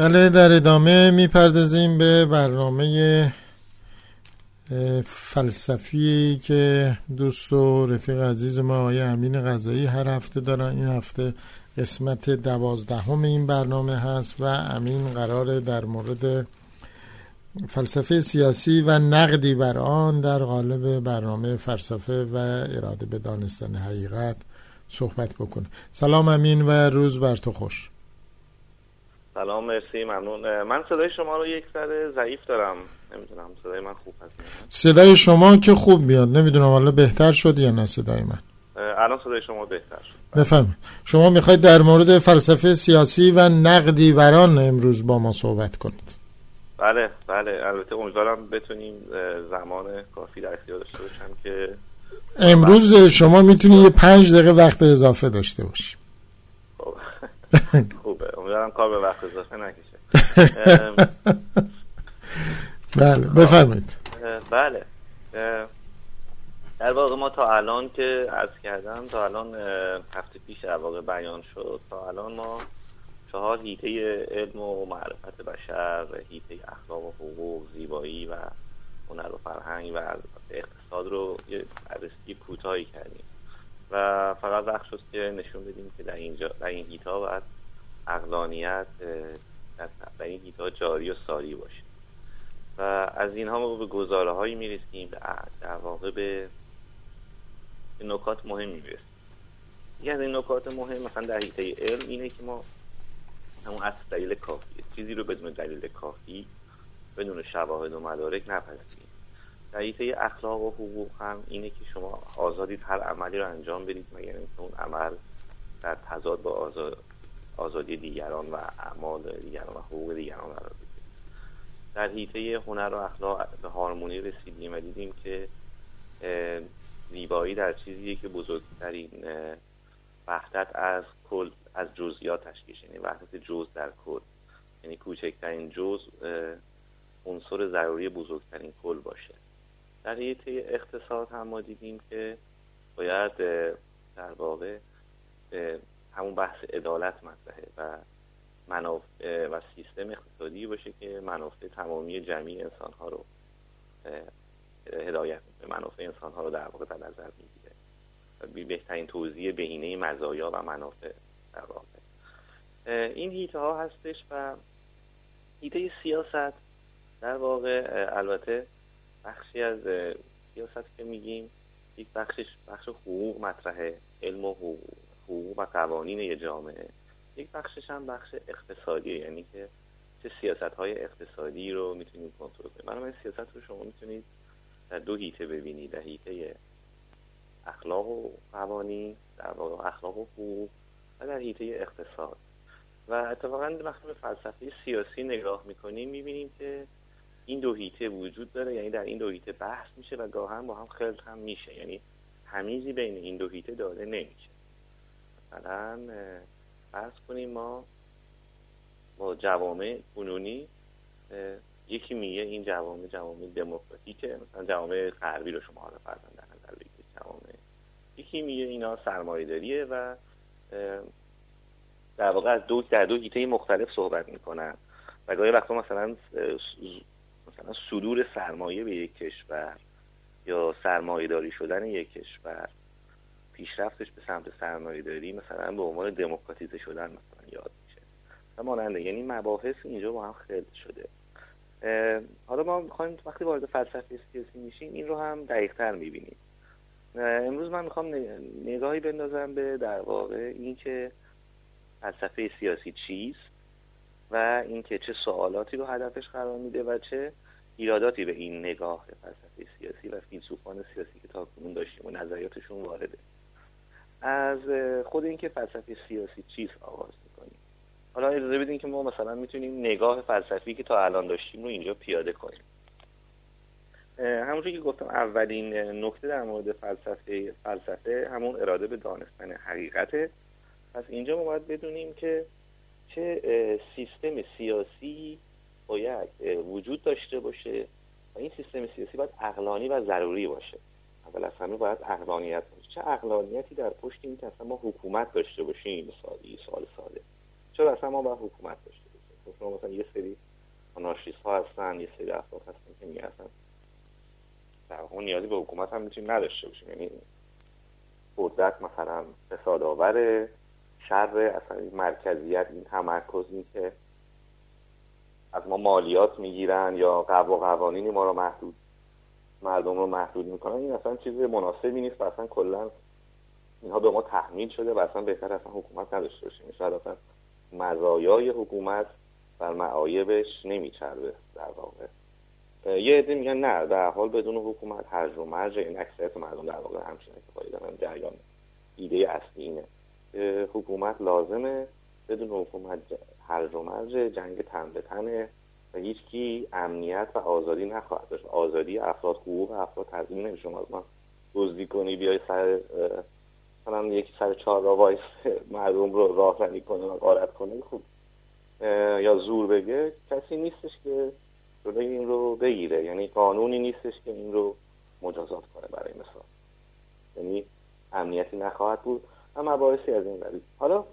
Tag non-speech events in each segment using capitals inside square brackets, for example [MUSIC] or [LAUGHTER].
بله در ادامه می‌پردازیم به برنامه فلسفی که دوست و رفیق عزیز ما آقای امین غذایی هر هفته دارن. این هفته قسمت دوازدهم این برنامه هست و امین قرار در مورد فلسفه سیاسی و نقدی بر آن در قالب برنامه فلسفه و اراده به دانستن حقیقت صحبت بکنه. سلام امین و روز بر تو خوش. سلام مرسی ممنون. من صدای شما رو یک ذره ضعیف دارم. نمی‌دونم صدای من خوب هست صدای شما که خوب میاد. نمی‌دونم حالا بهتر شد یا نه صدای من. الان صدای شما بهتر شد. بفهم شما می‌خواید در مورد فلسفه سیاسی و نقدی بران امروز با ما صحبت کنید. بله بله. البته امیدوارم بتونیم زمان کافی در اختیار داشته باشم که امروز شما می‌تونید یه پنج دقیقه وقت اضافه داشته باشیم خب. [LAUGHS] خوبه. امیدوارم کار به وقت اضافه نکشه. بله بفرمایید. بله. در واقع ما تا الان که عرض کردم تا الان هفته پیش در واقع بیان شد تا الان ما چهار هیته علم و معرفت بشر هیته اخلاق و حقوق زیبایی و هنر و فرهنگ و اقتصاد رو یه بررسی کوتاهی کردیم. و فقط وقت شد که نشون بدیم که در اینجا در این هیتا باید اقلانیت در این هیتا جاری و ساری باشه. و از اینها ما به گزاره هایی می‌رسیم در واقع به نکات مهمی می‌رسیم. یکی از این نکات مهم مثلا در حیطه علم اینه که ما همون اصل دلیل کافیه. چیزی رو بدون دلیل کافی بدون شواهد و مدارک نپذیریم. در حیطه اخلاق و حقوق هم اینه که شما آزادید هر عملی رو انجام بدید مگر اینکه اون عمل در تضاد با آزادی دیگران و اعمال دیگران و حقوق دیگران قرار بگیره. در حیطه هنر و اخلاق به هارمونی رسیدیم و دیدیم که زیبایی در چیزیه که بزرگترین وحدت از کل از جزئیات تشکیل یعنی وحدت جز در کل. یعنی کوچکترین جز عنصر ضروری بزرگترین کل باشه. در حیطه اقتصاد هم ما دیدیم که باید در واقع همون بحث عدالت مطرحه و منافع و سیستم اقتصادی باشه که منافع تمامی جمعی انسان ها رو هدایت به منافع انسان ها رو در واقع در نظر می‌گیره. و بهترین توضیح بهینه مزایا و منافع در واقع. این هیته ها هستش و هیته سیاست در واقع البته بخشی از سیاست که میگیم یک بخشش بخش حقوق مطرحه علم و حقوق, حقوق و قوانین یه جامعه. یک بخشش هم بخش اقتصادی یعنی که چه سیاست های اقتصادی رو می‌تونید کنترل کنید بنابراین سیاست رو شما می‌تونید در دو هیته ببینید. در هیته اخلاق و قوانین در واقع اخلاق و حقوق و در هیته اقتصاد. و اتفاقا وقتی به فلسفه سیاسی نگاه می‌کنیم می‌بینیم که این دو هیته وجود داره یعنی در این دو هیته بحث میشه و گاهن با هم خلط هم میشه. یعنی همیزی بین این دو هیته داده نمیشه. مثلا فرض کنیم ما با جوامع کنونی یکی میگه این جوامع جوامع دموکراتیکه مثلا جوامع غربی رو شما حالا فرضاً در نظر بگیرید جوامع. یکی میگه اینا سرمایه‌داریه و در واقع از دو در دو هیته مختلف صحبت می‌کنن. و گاهی وقتا مثلا مثلا صدور سرمایه به یک کشور یا سرمایه داری شدن یک کشور پیشرفتش به سمت سرمایه داری مثلا به عنوان دموکراتیزه شدن مثلا یاد میشه. ماننده یعنی مباحث اینجا با هم خلط شده. حالا ما می‌خوایم وقتی وارد فلسفه سیاسی میشیم این رو هم دقیقتر می‌بینیم. امروز من می‌خوام نگاهی بندازم به در واقع اینکه فلسفه سیاسی چیست و اینکه چه سوالاتی رو هدفش قرار میده و چه ایراداتی به این نگاه فلسفه سیاسی و فیلسوفان سیاسی که تا کنون داشتیم و نظریاتشون وارده. از خود اینکه فلسفه سیاسی چیست آغاز می‌کنیم حالا اجازه بدین که ما مثلا می‌تونیم نگاه فلسفی که تا الان داشتیم رو اینجا پیاده کنیم. همونجور که گفتم اولین نکته در مورد فلسفه فلسفه همون اراده به دانستن حقیقته. پس اینجا ما باید بدونیم که چه سیستم سیاسی باید وجود داشته باشه و این سیستم سیاسی باید اقلانی و ضروری باشه. اول از همه باید اقلانیت باشه. چه اقلانیتی در پشت این که اصلا ما حکومت داشته باشیم؟ مثالی سوال ساده. چرا اصلا ما باید حکومت داشته باشیم؟ خب شما مثلا هستن یه سری افراد هستن که میگن در واقع نیازی به حکومت هم می‌تونیم نداشته باشیم. یعنی قدرت مثلا فساد آور شر اصلا مرکزیت این تمرکز این که از ما مالیات می‌گیرن یا قوا قوانینی ما رو محدود مردم رو محدود می‌کنن. این اصلا چیز مناسبی نیست و اصلا کلا اینها به ما تحمیل شده و اصلا بهتر اصلا حکومت نداشته باشیم. شاید اصلا مزایای حکومت بر معایبش نمیچربه در واقع. یه عده میگن نه در حال بدون حکومت هرج و مرج این اکثریت مردم در واقع همچین اعتقادی دارن. جریان ایده اصلی اینه. حکومت لازمه بدون حکومت هرج و مرج جنگ تن به تنه و هیچکی امنیت و آزادی نخواهد داشت. آزادی افراد حقوق افراد تضمین نمیشه. شما از من دزدی کنی بیای سر مثلا یکی سر چهار را وایس مردم رو راهزنی کنه و غارت کنه خوب. یا زور بگه کسی نیستش که جلوی این رو بگیره. یعنی قانونی نیستش که این رو مجازات کنه برای مثال. یعنی امنیتی نخواهد بود و مباحثی از این قبیل حالا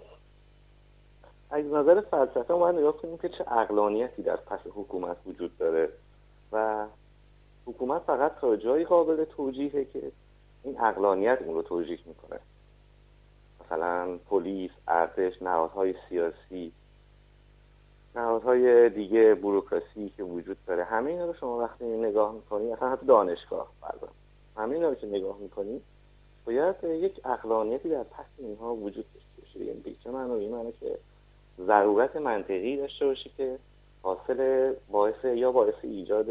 از نظر فلسفه ما نگاه کنیم که چه اقلانیتی در پس حکومت وجود داره و حکومت فقط تا جایی قابل توجیهه که این اقلانیت اون رو توجیه می‌کنه. مثلا پلیس، ارتش، نهادهای سیاسی نهادهای دیگه بروکراسی که وجود داره همه اینا رو شما وقتی نگاه می‌کنید اصلا حتی دانشگاه بردار همه اینا رو که نگاه می‌کنید باید یک اقلانیتی در پس اینها وجود داشته باشه. یعنی بیچه من این که ضرورت منطقی داشته باشه که حاصل باعث یا باعث ایجاد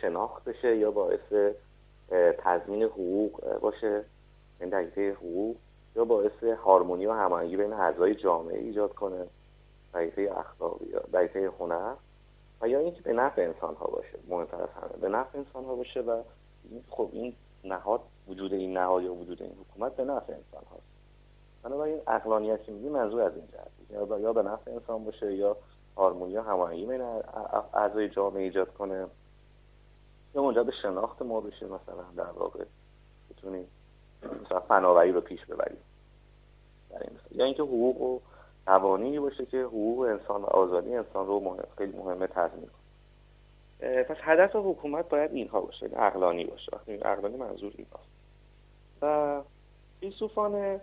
شناخت بشه یا باعث تضمین حقوق باشه این یعنی حقوق یا باعث هارمونی و هماهنگی بین اعضای جامعه ایجاد کنه دقیقه اخلاقی یا دقیقه هنر و یا اینکه به نفع انسان ها باشه مهمتر از همه به نفع انسان ها باشه و خب این نهاد وجود این نهاد یا وجود این حکومت به نفع انسان هاست بنابراین اقلانیت که میگی منظور از این جهت یا به نفع انسان باشه یا هارمونی یا هماهنگی بین اعضای جامعه ایجاد کنه. یا منجر به شناخت ما بشه مثلا در واقع بتونیم مثلا فناوری رو پیش ببریم یا اینکه حقوق و قوانینی باشه که حقوق انسان و آزادی انسان رو مهم، خیلی مهمه تضمین کنه. پس هدف حکومت باید اینها باشه اقلانی باشه. اقلانی منظور ایناست. و فیلسوفان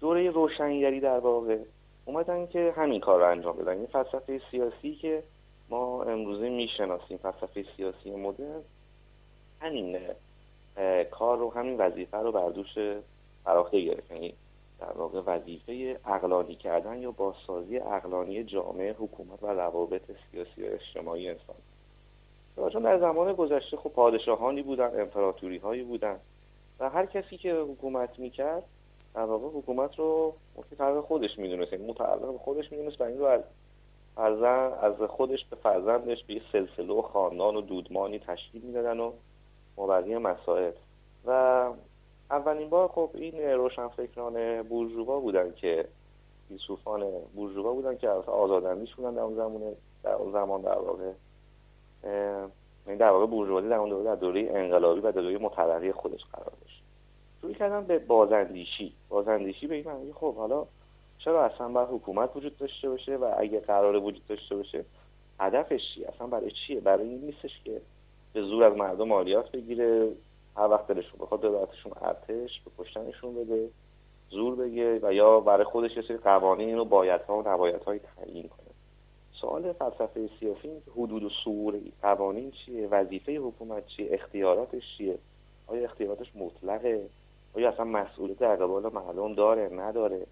دوره روشنگری در واقع. اومدن که همین کار رو انجام بدن. این فلسفه سیاسی که ما امروزه می‌شناسیم فلسفه سیاسی مدرن همین کار رو همین وظیفه رو بر دوش فراخته گرفت. یعنی در واقع وظیفه اقلانی کردن یا بازسازی اقلانی جامعه حکومت و روابط سیاسی و اجتماعی انسان. چون در زمان گذشته خب پادشاهانی بودن امپراتوری هایی بودن. و هر کسی که حکومت می‌کرد در واقع حکومت رو مطلق خودش می‌دونست یعنی متعلق به خودش می‌دونست و این رو از از خودش به فرزندش به سلسله و خاندان و دودمانی تشکیل می‌دادن و مبقی مسائل و اولین بار خب این روشنفکران بورژوا بودن که فیلسوفان بورژوا بودن که آزاداندیش بودن در اون زمان در اون زمان در واقع. یعنی در واقع بورژوازی در اون دوره در دوره انقلابی و دوره مترقی خودش قرار شروع کردن به بازاندیشی. بازاندیشی به این معنی خب حالا چرا اصلا باید حکومت وجود داشته باشه و اگه قرار وجود داشته باشه هدفش چیه؟ اصلا برای چیه؟ برای این نیستش که به زور از مردم مالیات بگیره هر وقت دلشون بخواد دولتشون ارتش به کشتنشون بده زور بگه و یا برای خودش یه سری قوانین و بایدها و نبایدهای تعیین کنه. سوال فلسفه سیاسی که حدود و سور قوانین چیه؟ وظیفه حکومت چیه؟ اختیاراتش چیه؟ آیا اختیاراتش مطلقه؟ آیا اصلا مسئولیت در قبال مردم داره؟ نداره.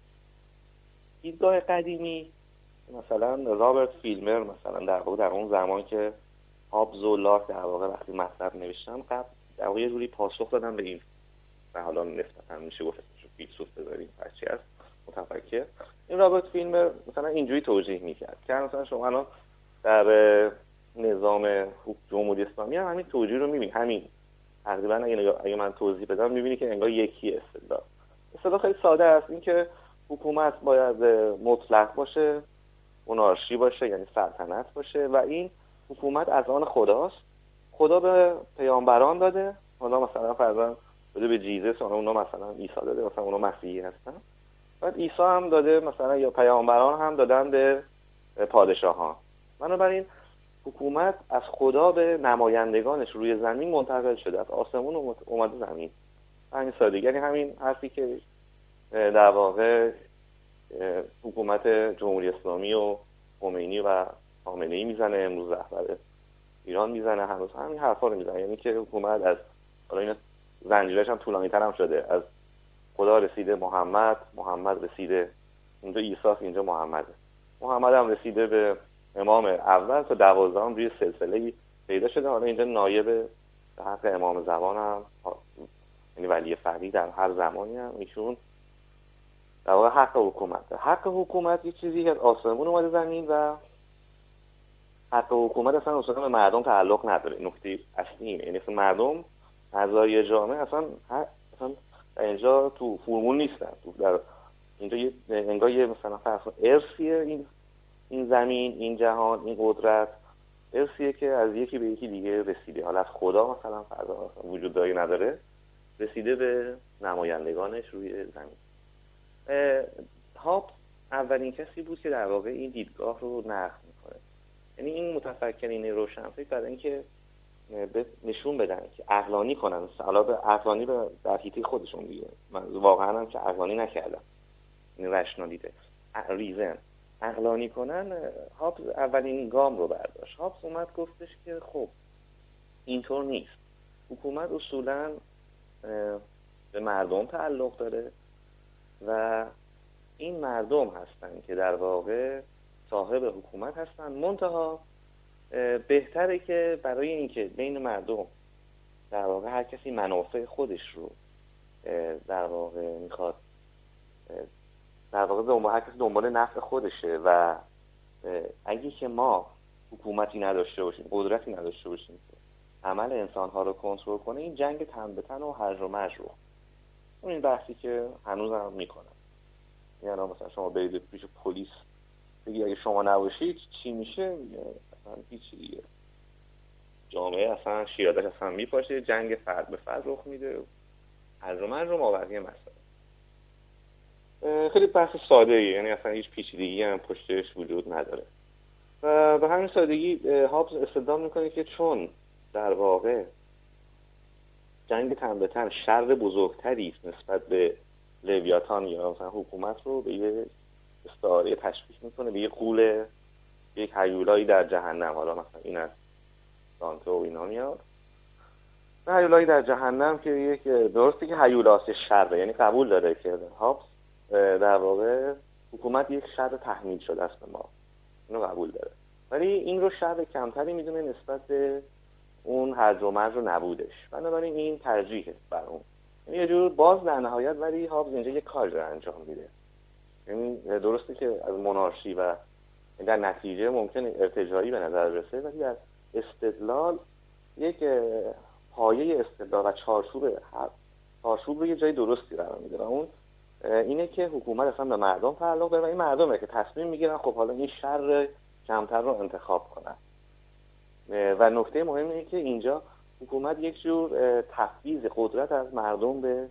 دیدگاه قدیمی مثلا رابرت فیلمر مثلا در واقع در اون زمان که هابز و لاک در واقع وقتی مطلب نوشتن قبل در واقع یه جوری پاسخ دادن به این. و حالا نسبتا میشه گفت فیلسوف بذاریم هرچی هست. متفکر. این رابرت فیلمر مثلا اینجوری توجیه می‌کرد که مثلا شما الان در نظام جمهوری اسلامی هم همین توجیه رو می‌بینی. همین تقریبا اگه, اگه من توضیح بدم می‌بینی که انگار یکی اصطلاح اصطلاح خیلی ساده است. اینکه حکومت باید مطلق باشه منارشی باشه یعنی سلطنت باشه و این حکومت از آن خداست. خدا به پیامبران داده. حالا مثلا فرضاً بده به جیزس اونا مثلا عیسی داده مثلا اونا مسیحی هستن. بعد عیسی هم داده مثلا یا پیامبران هم دادن به پادشاهان. بنابراین حکومت از خدا به نمایندگانش روی زمین منتقل شده از آسمون اومده زمین. همین سادگی. یعنی همین حرفی که در واقع حکومت جمهوری اسلامی و خمینی و خامنه ای می‌زنه امروز رهبر ایران می‌زنه هنوز همین حرفا رو می‌زنه. یعنی که حکومت از حالا این زنجیرش هم طولانی تر هم شده. از خدا رسیده محمد محمد رسیده. اینجا عیسی اینجا محمده محمد هم رسیده به امام اول تا دوازدهم روی سلسله پیدا شده. حالا اینجا نایب حق امام زمان هم یعنی ولی فقی در هر زمانی هم. ایشون در واقع حق حکومت. حق حکومت یه چیزی از آسمون اومده زمین و حق حکومت اصلا اصلا به مردم تعلق نداره. نکته اصلی اینه. یعنی مردم اعضای جامعه اصلا اصلا اینجا تو فرمون نیستن. در اینجا یه انگار یه مثلا ارسیه این این زمین این جهان این قدرت. ارسیه که از یکی به یکی دیگه رسیده. حالا از خدا مثلا فرضا وجود داری نداره. رسیده به نمایندگانش روی زمین. هاپ اولین کسی بود که در واقع این دیدگاه رو نقل می‌کنه. یعنی این متفکرین روشنفکر برای اینکه نشون بدن که اقلانی کنن. حالا به اقلانی به در حیطه خودشون دیگه. من واقعا هم که اقلانی نکردم. این یعنی رشنالیته. ریزن اقلانی کنن هابز اولین گام رو برداشت. هابز اومد گفتش که خب اینطور نیست. حکومت اصولا به مردم تعلق داره و این مردم هستن که در واقع صاحب حکومت هستن. منتها بهتره که برای اینکه بین مردم در واقع هر کسی منافع خودش رو در واقع می‌خواد در واقع دنبال هر کسی دنبال نفع خودشه و اگه که ما حکومتی نداشته باشیم قدرتی نداشته باشیم که عمل انسان ها رو کنترل کنه این جنگ تن به تن و هرج و مرج رو. این بحثی که هنوز هم می‌کنن یعنی مثلا شما برید پیش پلیس بگی اگه شما نباشید چی میشه؟ اصلا هیچی دیگه. جامعه اصلا شیادش اصلا میپاشه جنگ فرد به فرد رخ میده. هرج و مرج رو مابقی مسئله. خیلی بحث ساده ای یعنی اصلا هیچ پیچیدگی هم پشتش وجود نداره. و به همین سادگی هابز استدلال می‌کنه که چون در واقع جنگ تن به تن شر بزرگتری نسبت به لویاتان یا مثلا حکومت رو به یه استعاره تشبیه می‌کنه به یه قول یک هیولایی در جهنم. حالا مثلا این از دانته و اینا میاد. هیولایی در جهنم که یک درستی که هیولاس شره یعنی قبول داره که هابس در واقع حکومت یک شر تحمیل شده است به ما. اینو قبول داره. ولی این رو شر کمتری می‌دونه نسبت به اون هرج و مرج و نبودش. بنابراین این ترجیحه بر اون. یعنی یه جور باز در نهایت ولی هابز اینجا یه کار رو انجام میده. یعنی درسته که از منارشی و در نتیجه ممکن ارتجایی به نظر رسه ولی از استدلال یک پایه استدلال و چارچوب چارچوب رو یه جای درستی قرار میده و اون اینه که حکومت اصلا به مردم تعلق داره و این مردمه که تصمیم می‌گیرن خب حالا این شر کمتر رو انتخاب کنن. و نکته مهم اینه که اینجا حکومت یک جور تفویض قدرت از مردم به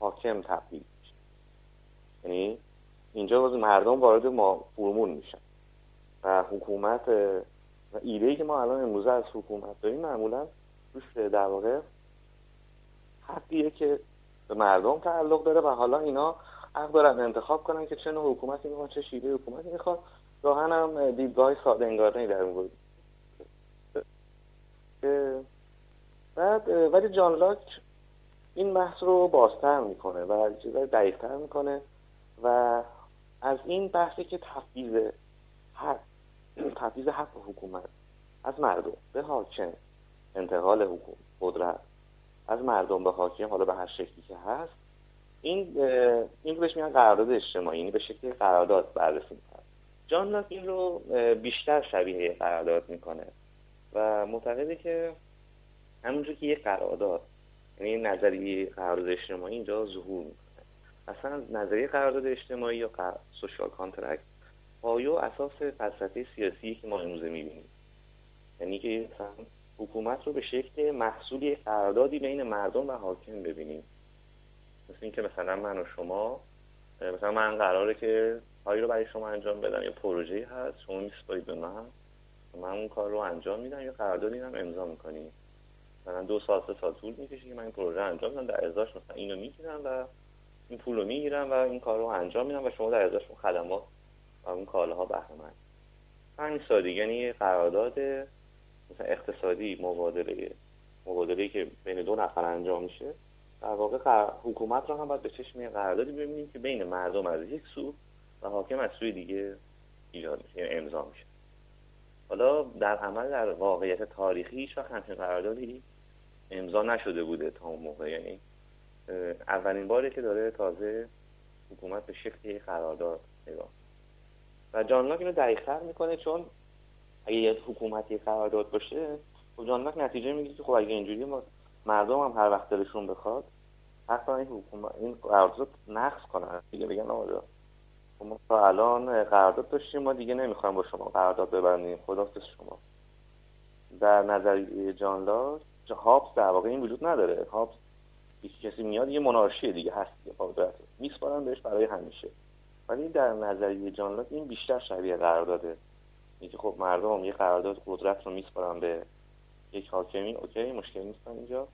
حاکم تفویض میشه. یعنی اینجا باز مردم وارد ما فرمون میشن. و حکومت و ایده ای که ما الان امروزه از حکومت داریم معمولا روش در واقع حقیه که به مردم تعلق داره و حالا اینا حق دارن انتخاب کنن که چه نوع حکومتی می‌خوان چه شیوه حکومتی می‌خواد راهن هم دیدگاه ساده انگارنی در اون بعد ولی جان لاک این بحث رو بازتر می‌کنه و چیزای دقیقتر می‌کنه و از این بحثی که تفیز حق تفیز حق حکومت از مردم به حاکم انتقال حکومت قدرت از مردم به حاکم حالا به هر شکلی که هست این این بهش میگن قرارداد اجتماعی یعنی به شکل قرارداد بررسی می‌کنه. جان لاک این رو بیشتر شبیه قرارداد می‌کنه. و معتقده که همونجور که یه قرارداد یعنی نظریه قرارداد اجتماعی اینجا ظهور می‌کنه. اصلا نظریه قرارداد اجتماعی یا social contract پایه و اساس فلسفه سیاسی که ما امروزه می‌بینیم. یعنی که حکومت رو به شکل محصولی قراردادی بین مردم و حاکم ببینیم. مثل اینکه مثلا من و شما مثلا من قراره که هایی رو برای شما انجام بدم. یا پروژه هست شما میسپارید به من. من اون کار رو انجام میدم. یا قرارداد هم امضا می‌کنی. مثلا دو سال سه سال طول می‌کشه که من این پروژه انجام میدم در ازاش مثلا اینو می‌گیرم و این پول رو می‌گیرم و این کار رو انجام میدم و شما در ازاش خدمات و اون کالاها بهره مند همین سادگی یعنی قرارداد مثلا اقتصادی مبادله مبادله که بین دو نفر انجام میشه. در واقع حکومت رو هم باید به چشم قراردادی ببینیم که بین مردم از یک سو و حاکم از سوی دیگه ایجاد میشه یعنی امضا میشه. حالا در عمل در واقعیت تاریخی هیچ وقت همچین قراردادی امضا نشده بوده تا اون موقع. یعنی اولین باری که داره تازه حکومت به شکل قرارداد نگاه و جان لاک اینو دقیق‌تر می‌کنه چون اگه یه حکومتی قرارداد باشه خب جان لاک نتیجه می‌گیره که خب اگه اینجوری مردم هم هر وقت دلشون بخواد حتی این حکومت این قرارداد نقض کنن. دیگه بگن آقا ما تا الان قرارداد داشتیم ما دیگه نمی‌خوایم با شما قرارداد ببندیم. خداحافظ شما. در نظریه جان لاک هابس در واقع این وجود نداره. هابس یکی کسی میاد یه منارشی دیگه هست قدرت. میسپارن بهش برای همیشه. ولی در نظریه جان لاک این بیشتر شبیه قرارداده. اینکه خب مردم یه قرارداد قدرت رو میسپارن به یک حاکمی اوکی مشکل نیستن اینجا.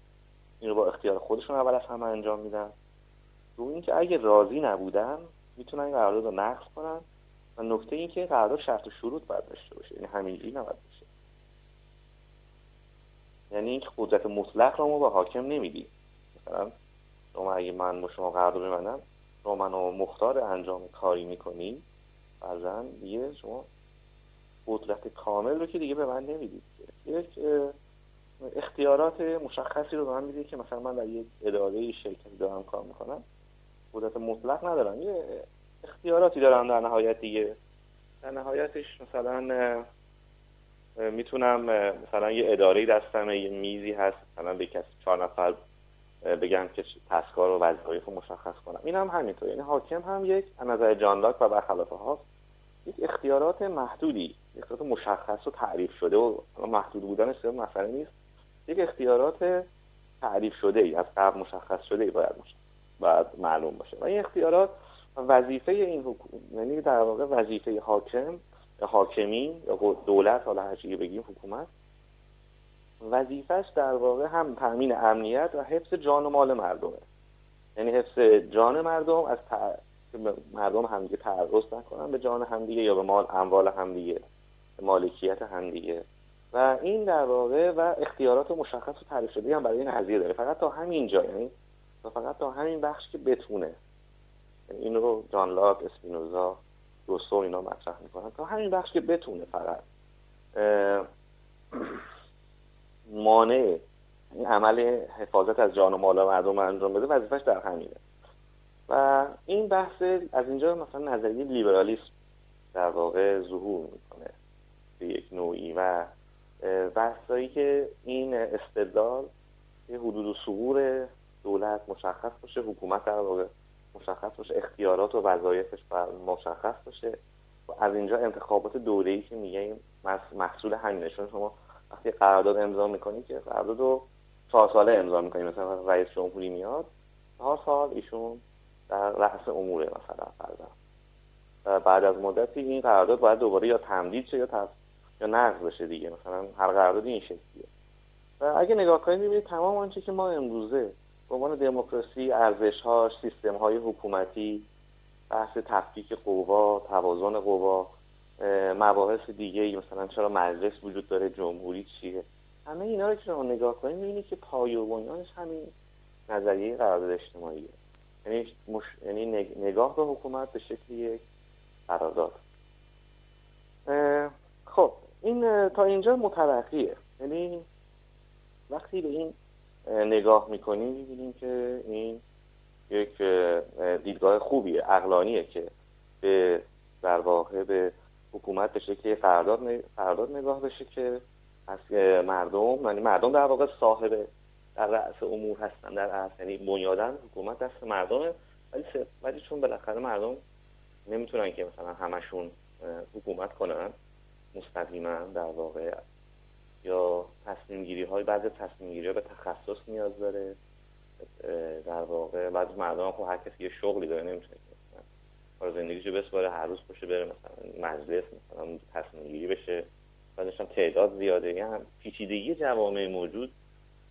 این رو با اختیار خودشون اول از همه انجام میدن. رو اینکه اگه راضی نبودن می‌تونن این قرارداد رو نقض کنن. و نکته این که قرارداد شرط و شروط باید داشته باشه. یعنی همینجوری نباید باشه. یعنی اینکه قدرت مطلق رو ما به حاکم نمیدیم. مثلا شما اگه من با شما قرارداد ببندم شما منو مختار انجام کاری می‌کنی فرزن دیگه شما قدرت کامل رو که دیگه به من نمی‌دید. یک اختیارات مشخصی رو به من میده که مثلا من در یک اداره شرکتی دارم کار می‌کنم. قدرت مطلق ندارم. یه اختیاراتی دارم در نهایت دیگه. در نهایتش مثلا می‌تونم مثلا یه اداره دستم یه میزی هست. مثلا به کسی چهار نفر بگم که تسکار و وظایف رو مشخص کنم. این هم همینطور. یعنی حاکم هم یک نظر جان لاک و برخلاف ها یک اختیارات محدودی اختیارات مشخص و تعریف شده و محدود بودن سبب مسئله نیست. یک اختیارات تعریف شده ای از قبل مشخص شده ای باید باید معلوم باشه. و این اختیارات وظیفه این حکومت یعنی در واقع وظیفه حاکم حاکمی یا دولت حالا هر بگیم حکومت وظیفش در واقع هم تامین امنیت و حفظ جان و مال مردمه. یعنی حفظ جان مردم از مردم همدیگه تعرض نکنن به جان همدیگه یا به مال اموال همدیگه مالکیت همدیگه. و این در واقع و اختیارات مشخص و تعریف شده هم برای این قضیه داره. فقط تا همین جا یعنی فقط تا همین بخش که بتونه. یعنی این رو جان لاک اسپینوزا روسو اینا مطرح می‌کنن. تا همین بخش که بتونه فقط مانع این عمل حفاظت از جان و مال مردم انجام بده وظیفش در همینه. و این بحث از اینجا مثلا نظریه لیبرالیسم در واقع ظهور می‌کنه. به یک نوعی و بحثایی که این استدلال یه حدود و سغور دولت مشخص باشه حکومت در واقع مشخص باشه اختیارات و وظایفش مشخص باشه و از اینجا انتخابات دوره‌ای که میگیم محصول همینه چون شما وقتی قرارداد امضا می‌کنی که قرارداد رو چهار ساله امضا می‌کنی مثلا رئیس جمهوری میاد چهار سال ایشون در رأس اموره مثلا فرضاً بعد از مدتی این قرارداد باید دوباره یا تمدید شه یا. یا نقض بشه دیگه مثلا هر قراردادی این شکلیه و اگه نگاه کنید می‌بینید تمام آنچه که ما امروزه به عنوان دموکراسی سیستم های حکومتی بحث تفکیک قوا توازن قوا مباحث دیگه ای مثلا چرا مجلس وجود داره جمهوری چیه؟ همه اینا رو که شما نگاه کنید می‌بینید که پای و بنیانش همین نظریه قرارداد اجتماعیه. یعنی, مش... یعنی نگاه به حکومت به شکل یک قرارداد. خب این تا اینجا متوقیه یعنی وقتی به این نگاه می‌کنیم می‌بینیم که این یک دیدگاه خوبیه اقلانیه که به در واقع به حکومت به شکل قرارداد نگاه بشه که از مردم یعنی مردم در واقع صاحب در رأس امور هستن در اصل یعنی بنیادن حکومت دست مردمه. ولی ولی چون بالاخره مردم نمی‌تونن که مثلا همشون حکومت کنن مستقیما در واقع یا تصمیم گیری های بعض تصمیم گیری ها به تخصص نیاز داره در واقع بعض مردم خب هر کسی یه شغلی داره نمیشه کار زندگیشو بسپاره هر روز باشه بره مثلا مجلس مثلا تصمیم گیری بشه بعدش هم تعداد زیاده. یعنی پیچیدگی جوامع موجود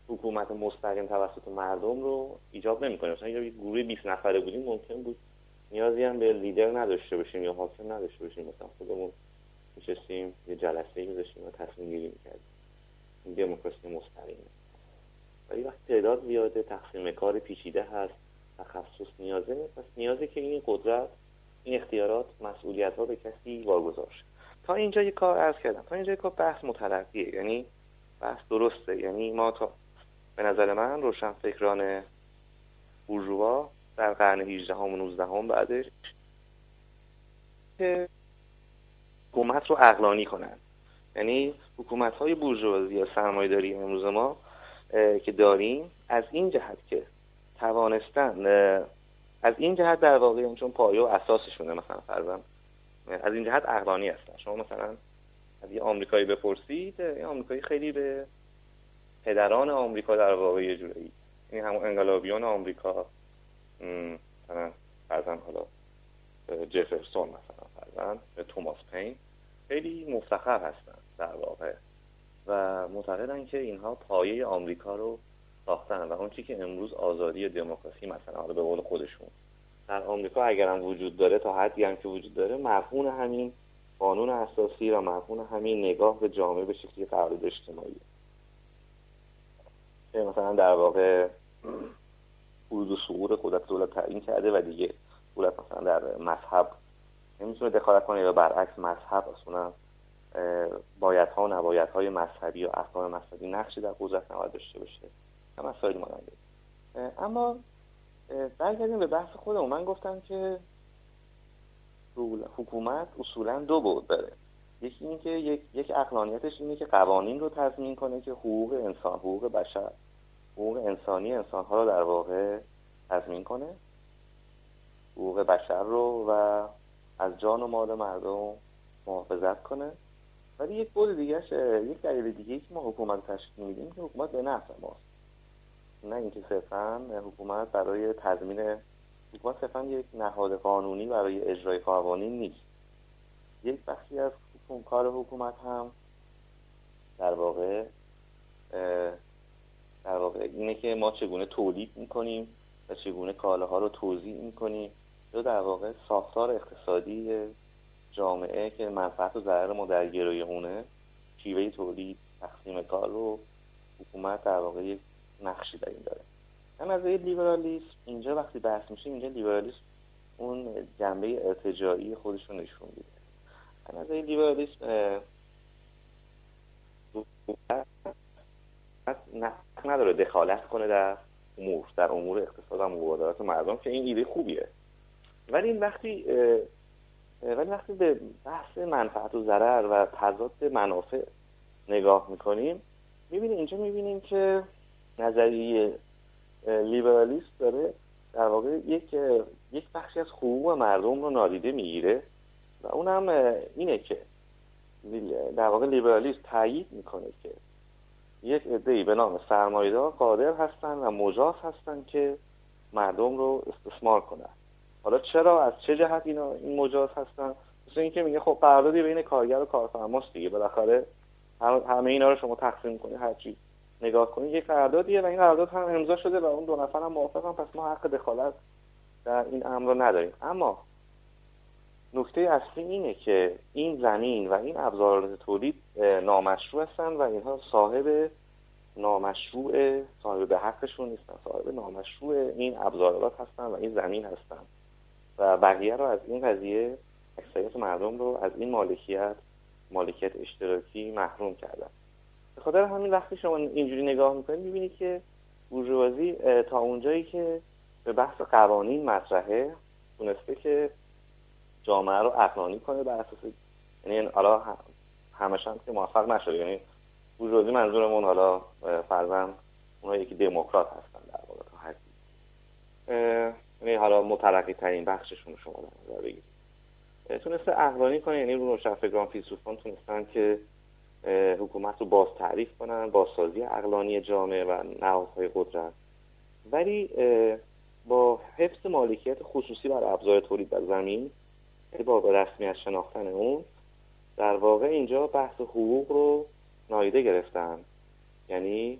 حکومت مستقیم توسط مردم رو ایجاب نمی‌کنه. مثلا یه گروه 20 نفره بودیم ممکن بود نیازی هم به لیدر نداشته باشیم یا حاکم نداشته باشیم. مثلا خودمون میشستیم یه جلسه میذاشتیم و تصمیم گیری می‌کردیم. این دموکراسی مستقیم. ولی وقتی تعداد زیاده تقسیم کار پیچیده هست تخصص نیازه. پس نیازه که این قدرت این اختیارات مسئولیت ها به کسی واگذار تا اینجا یه کار عرض کردم. تا اینجا یه کار بحث متلقیه یعنی بحث درسته. یعنی ما تا به نظر من روشن فکران بورژوا در قرن 18 و 19 هم بعدش که حکومت رو اقلانی کنن. یعنی حکومت های بورژوازی یا سرمایه‌داری امروز ما که داریم از این جهت که توانستن از این جهت در واقع چون پایه و اساسشونه مثلا فرضاً از این جهت اقلانی هستن. شما مثلا از یه آمریکایی بپرسید یه آمریکایی خیلی به پدران آمریکا در واقع یه جورایی این همون انقلابیون آمریکا مثلا فرزن حالا جفرسون مثلا فرزن توماس پین. خیلی مفتخر هستن در واقع. و معتقدن که اینها پایه آمریکا رو ساختن و اون چی که امروز آزادی و دموکراسی مثلا حالا به قول خودشون. در آمریکا اگرم وجود داره تا حدی هم که وجود داره مرهون همین قانون اساسی و مرهون همین نگاه به جامعه به شکلی تعارض اجتماعی. مثلا در واقع ورود و سقوط قدرت دولت تعیین کرده و دیگه دولت مثلا در مذهب نمی‌تونه دخالت کنه یا برعکس مذهب اصلا باید ها و نباید های مذهبی و احکام مذهبی نقشی در قدرت نباید داشته باشه. هم مسائل ماننده اما برگردیم به بحث خودمون. من گفتم که حکومت اصولا دو بود داره. یکی اینکه یک یک اقلانیتش اینه که قوانین رو تضمین کنه که حقوق انسان حقوق بشر حقوق انسانی انسان ها رو در واقع تضمین کنه حقوق بشر رو و از جان و مال مردم محافظت کنه. ولی یک بود دیگهش یک دلیل دیگه که ما حکومت تشکیل میدیم که حکومت به نفع ماست. نه اینکه صرفا حکومت برای تضمین حکومت صرفا یک نهاد قانونی برای اجرای قوانین نیست. یک بخشی از کار حکومت هم در واقع در واقع اینه که ما چگونه تولید می‌کنیم و چگونه کالاها رو توضیح می‌کنیم. یا در واقع ساختار اقتصادی جامعه که منفعت و ضرر ما در گروی اونه شیوه تولید تقسیم کار رو حکومت در واقع یک نقشی در این داره. هم از لیبرالیسم اینجا وقتی بحث میشه اینجا لیبرالیسم اون جنبه ارتجاعی خودش رو نشون میده. هم از لیبرالیسم نداره دخالت کنه در امور در امور اقتصاد و مبادلات مردم که این ایده خوبیه. ولی این وقتی ولی وقتی به بحث منفعت و ضرر و تضاد منافع نگاه می‌کنیم می‌بینیم اینجا می‌بینیم که نظریه لیبرالیست داره در واقع یک یک بخشی از حقوق مردم رو نادیده می‌گیره و اونم اینه که در واقع لیبرالیست تایید می‌کنه که یک عده‌ای به نام سرمایه‌دار قادر هستن و مجاز هستن که مردم رو استثمار کنن. حالا چرا؟ از چه جهت اینا این مجاز هستن؟ مثل اینکه میگه خب قراردادی بین کارگر و کارفرماست دیگه. بالاخره همه اینا رو شما تقسیم کنید هر چی نگاه کنید یک قراردادیه و این قرارداد هم امضا شده و اون دو نفر هم موافقن پس ما حق دخالت در این امر رو نداریم. اما نکته اصلی اینه که این زمین و این ابزارات تولید نامشروع هستن و اینها صاحب نامشروع صاحب حقشون نیستن صاحب نامشروع این ابزارات هستن و این زمین هستن. و بقیه رو از این قضیه اکثریت مردم رو از این مالکیت مالکیت اشتراکی محروم کردن. به خاطر همین وقتی شما اینجوری نگاه می‌کنید می‌بینید که بورژوازی تا اونجایی که به بحث قوانین مطرحه تونسته که جامعه رو اقلانی کنه بر اساس یعنی حالا همش هم که موفق نشده. یعنی بورژوازی منظورمون حالا فرضاً اونایی که دموکرات هستن در واقع حالا مترقی ترین بخششون شما در نظر بگیرید. تونسته اقلانی کنه یعنی رو روشنفکران فیلسوفان تونستن که حکومت رو باز تعریف کنن بازسازی اقلانی جامعه و نهادهای قدرت. ولی با حفظ مالکیت خصوصی بر ابزار تولید در زمین با به رسمیت شناختن اون در واقع اینجا بحث حقوق رو نایده گرفتن. یعنی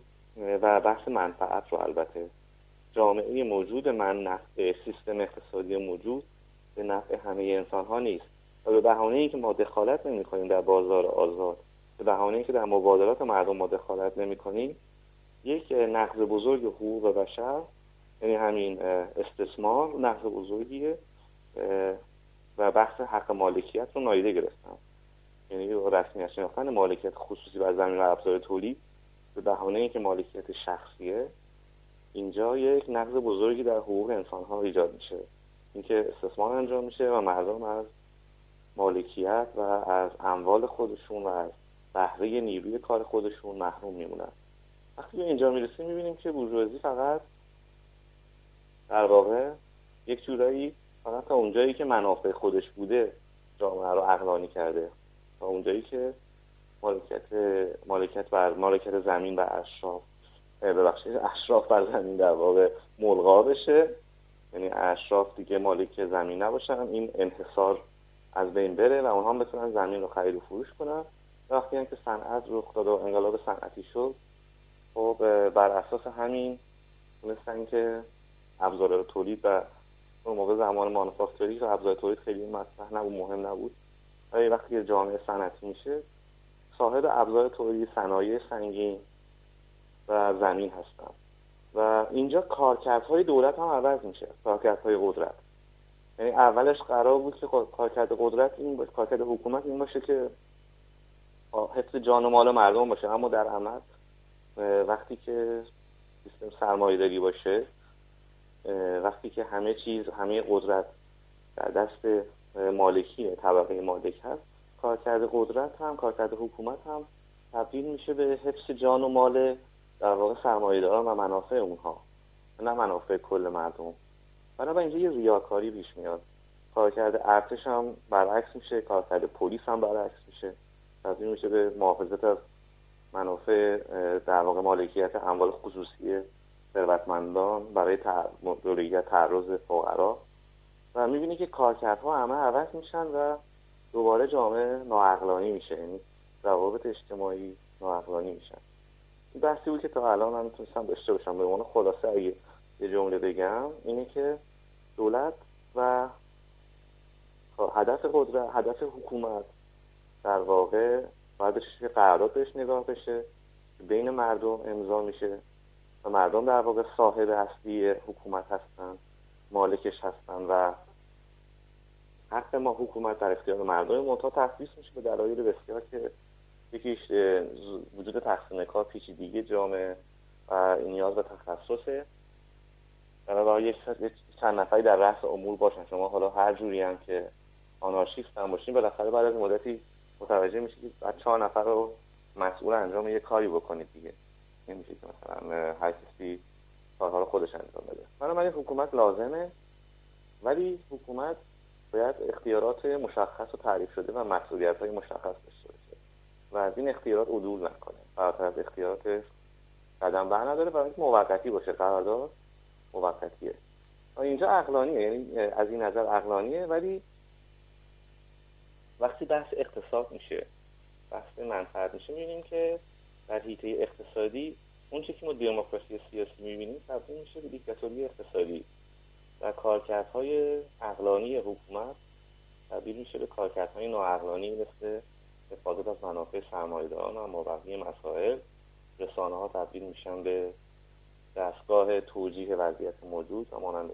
و بحث منفعت رو البته جامعه موجود من نفع سیستم اقتصادی موجود به نفع همه انسان ها نیست. و به بهانه اینکه ما دخالت نمی کنیم در بازار آزاد به بهانه اینکه در مبادلات مردم ما دخالت نمی کنیم یک نقض بزرگ حقوق بشر یعنی همین استثمار نقض بزرگیه و بحث حق مالکیت رو نایده گرفتن یعنی رسمیت شناختن مالکیت خصوصی بر زمین و ابزار تولید به بهانه اینکه مالکیت شخصیه. اینجا یک نقض بزرگی در حقوق انسان ها ایجاد میشه. اینکه استثمار انجام میشه و مردم از مالکیت و از اموال خودشون و از بهره نیروی کار خودشون محروم میمونن. وقتی به اینجا می‌رسیم می‌بینیم که بورژوازی فقط در واقع یک جورایی فقط تا اونجایی که منافع خودش بوده جامعه رو اقلانی کرده تا اونجایی که مالکیت مالکیت بر مالکیت زمین بر اشراف ببخشید اشراف بر زمین در واقع ملغا بشه یعنی اشراف دیگه مالک زمین نباشن. این انحصار از بین بره و اونها بتونن زمین رو خرید و فروش کنن. وقتی که صنعت رخ داد و انقلاب صنعتی شد خب بر اساس همین تونستن که ابزار تولید و اون موقع زمان مانوفاکتوری و ابزار تولید خیلی مطرح نبود مهم نبود. ولی وقتی جامعه صنعتی میشه صاحب ابزار تولید صنایع سنگین و زمین هستن و اینجا کارکردهای دولت هم عوض میشه کارکردهای قدرت. یعنی اولش قرار بود که کارکرد قدرت این باشه کارکرد حکومت این باشه که حفظ جان و مال مردم باشه. اما در عمل وقتی که سیستم سرمایه داری باشه وقتی که همه چیز همه قدرت در دست مالکی طبقه مالک هست کارکرد قدرت هم کارکرد حکومت هم تبدیل میشه به حفظ جان و مال در واقع سرمایه‌داران و منافع اونها نه منافع کل مردم. بنابراین اینجا یه ریاکاری پیش میاد. کارکرد ارتش هم برعکس میشه کارکرد پلیس هم برعکس میشه. تبدیل میشه به محافظت از منافع در واقع مالکیت اموال خصوصی ثروتمندان برای دولت تعرض فقرا. و می‌بینی که کارکردها همه عوض میشن و دوباره جامعه ناعقلانی میشه. یعنی روابط اجتماعی ناعقلانی میشن. بحثی بود که تا الان من می‌تونستم داشته باشم. به عنوان خلاصه اگه یه جمله بگم اینه که دولت و هدف قدرت هدف حکومت در واقع باید بشه قرارداد بهش نگاه بشه بین مردم امضا میشه و مردم در واقع صاحب اصلی حکومت هستن مالکش هستن و حق ما حکومت در اختیار مردم. منتها تخصیص میشه به دلایل بسیار که یکیش وجود تقسیم کار پیچیدگی جامعه و نیاز به تخصصه. و یک چند نفری در رأس امور باشن. شما حالا هر جوری هم که آنارشیست هم باشین بالاخره بعد از مدتی متوجه میشید که بعد چهار نفر رو مسئول انجام یه کاری بکنید دیگه. نمیشه که مثلا هر کسی کارها رو خودش انجام بده. بنابراین حکومت لازمه ولی حکومت باید اختیارات مشخص و تعریف شده و مسئولیت های مشخص و از این اختیارات عدول نکنه. فراتر از اختیارات قدم بر نداره و موقتی باشه. قرارداد موقتیه. اینجا اقلانیه یعنی از این نظر اقلانیه ولی وقتی بحث اقتصاد میشه بحث منفعت میشه می‌بینیم که در حیطه اقتصادی اون چیزی که ما دموکراسی سیاسی می‌بینیم تبدیل میشه به دیکتاتوری اقتصادی. و کارکردهای اقلانی حکومت تبدیل میشه به کارکردهای ناعقلانی مثل حفاظت از منافع سرمایهداران و بقیه مسائل رسانه ها تبدیل میشن به دستگاه توجیه وضعیت موجود و مانند